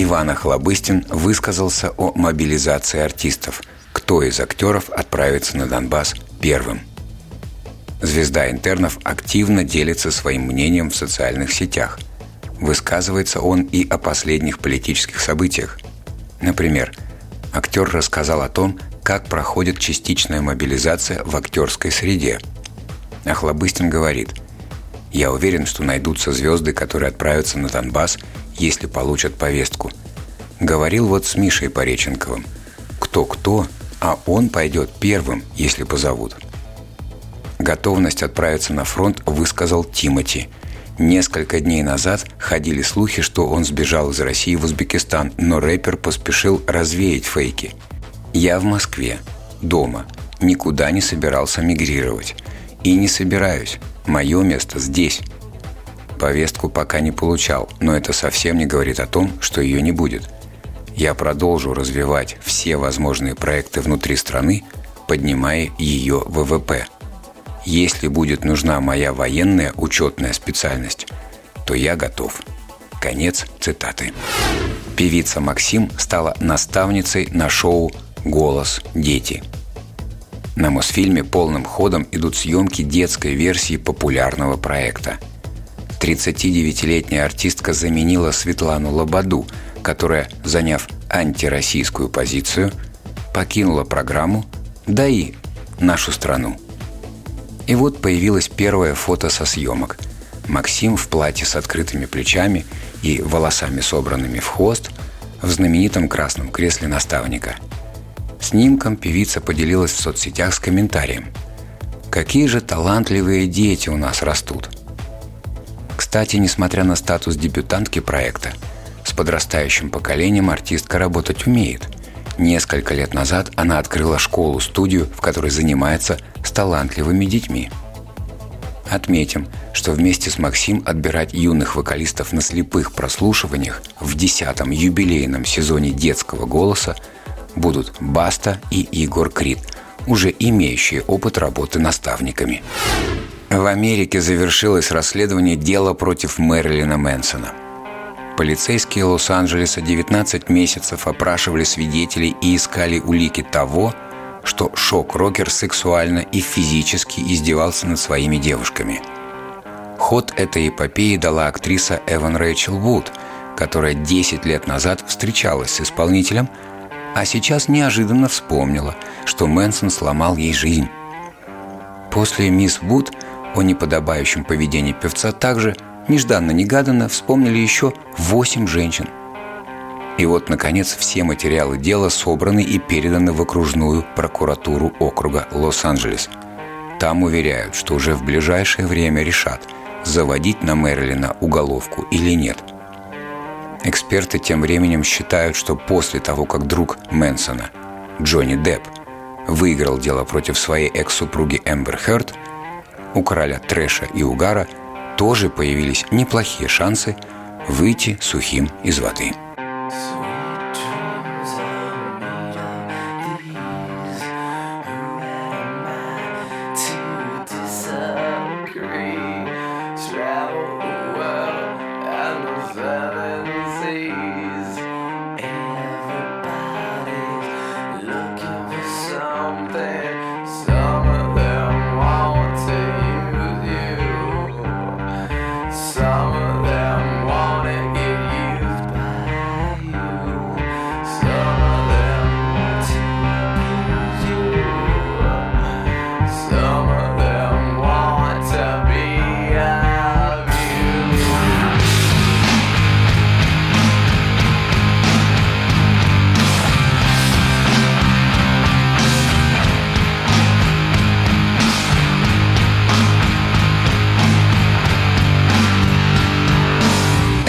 Иван Охлобыстин высказался о мобилизации артистов. Кто из актеров отправится на Донбасс первым? Звезда интернов активно делится своим мнением в социальных сетях. Высказывается он и о последних политических событиях. Например, актер рассказал о том, как проходит частичная мобилизация в актерской среде. Охлобыстин говорит, «Я уверен, что найдутся звезды, которые отправятся на Донбасс, если получат повестку. Говорил вот с Мишей Пореченковым. Кто-кто, а он пойдет первым, если позовут. Готовность отправиться на фронт высказал Тимати. Несколько дней назад ходили слухи, что он сбежал из России в Узбекистан, но рэпер поспешил развеять фейки. «Я в Москве, дома, никуда не собирался мигрировать. И не собираюсь. Мое место здесь». Повестку пока не получал, но это совсем не говорит о том, что ее не будет. Я продолжу развивать все возможные проекты внутри страны, поднимая ее ВВП. Если будет нужна моя военная учетная специальность, то я готов. Конец цитаты. Певица Максим стала наставницей на шоу «Голос. Дети». На Мосфильме полным ходом идут съемки детской версии популярного проекта – 39-летняя артистка заменила Светлану Лободу, которая, заняв антироссийскую позицию, покинула программу, да и нашу страну. И вот появилось первое фото со съемок. Максим в платье с открытыми плечами и волосами собранными в хвост в знаменитом красном кресле наставника. Снимком певица поделилась в соцсетях с комментарием. «Какие же талантливые дети у нас растут!» Кстати, несмотря на статус дебютантки проекта, с подрастающим поколением артистка работать умеет. Несколько лет назад она открыла школу-студию, в которой занимается с талантливыми детьми. Отметим, что вместе с Максим отбирать юных вокалистов на слепых прослушиваниях в десятом юбилейном сезоне детского голоса будут Баста и Егор Крид, уже имеющие опыт работы наставниками. В Америке завершилось расследование дела против Мэрилина Мэнсона. Полицейские Лос-Анджелеса 19 месяцев опрашивали свидетелей и искали улики того, что шок-рокер сексуально и физически издевался над своими девушками. Ход этой эпопеи дала актриса Эван Рэйчел Вуд, которая 10 лет назад встречалась с исполнителем, а сейчас неожиданно вспомнила, что Мэнсон сломал ей жизнь. После «Мисс Вуд» О неподобающем поведении певца также нежданно-негаданно вспомнили еще восемь женщин. И вот, наконец, все материалы дела собраны и переданы в окружную прокуратуру округа Лос-Анджелес. Там уверяют, что уже в ближайшее время решат, заводить на Мэрилина уголовку или нет. Эксперты тем временем считают, что после того, как друг Мэнсона, Джонни Депп, выиграл дело против своей экс-супруги Эмбер Хёрд – у короля трэша и угара тоже появились неплохие шансы выйти сухим из воды.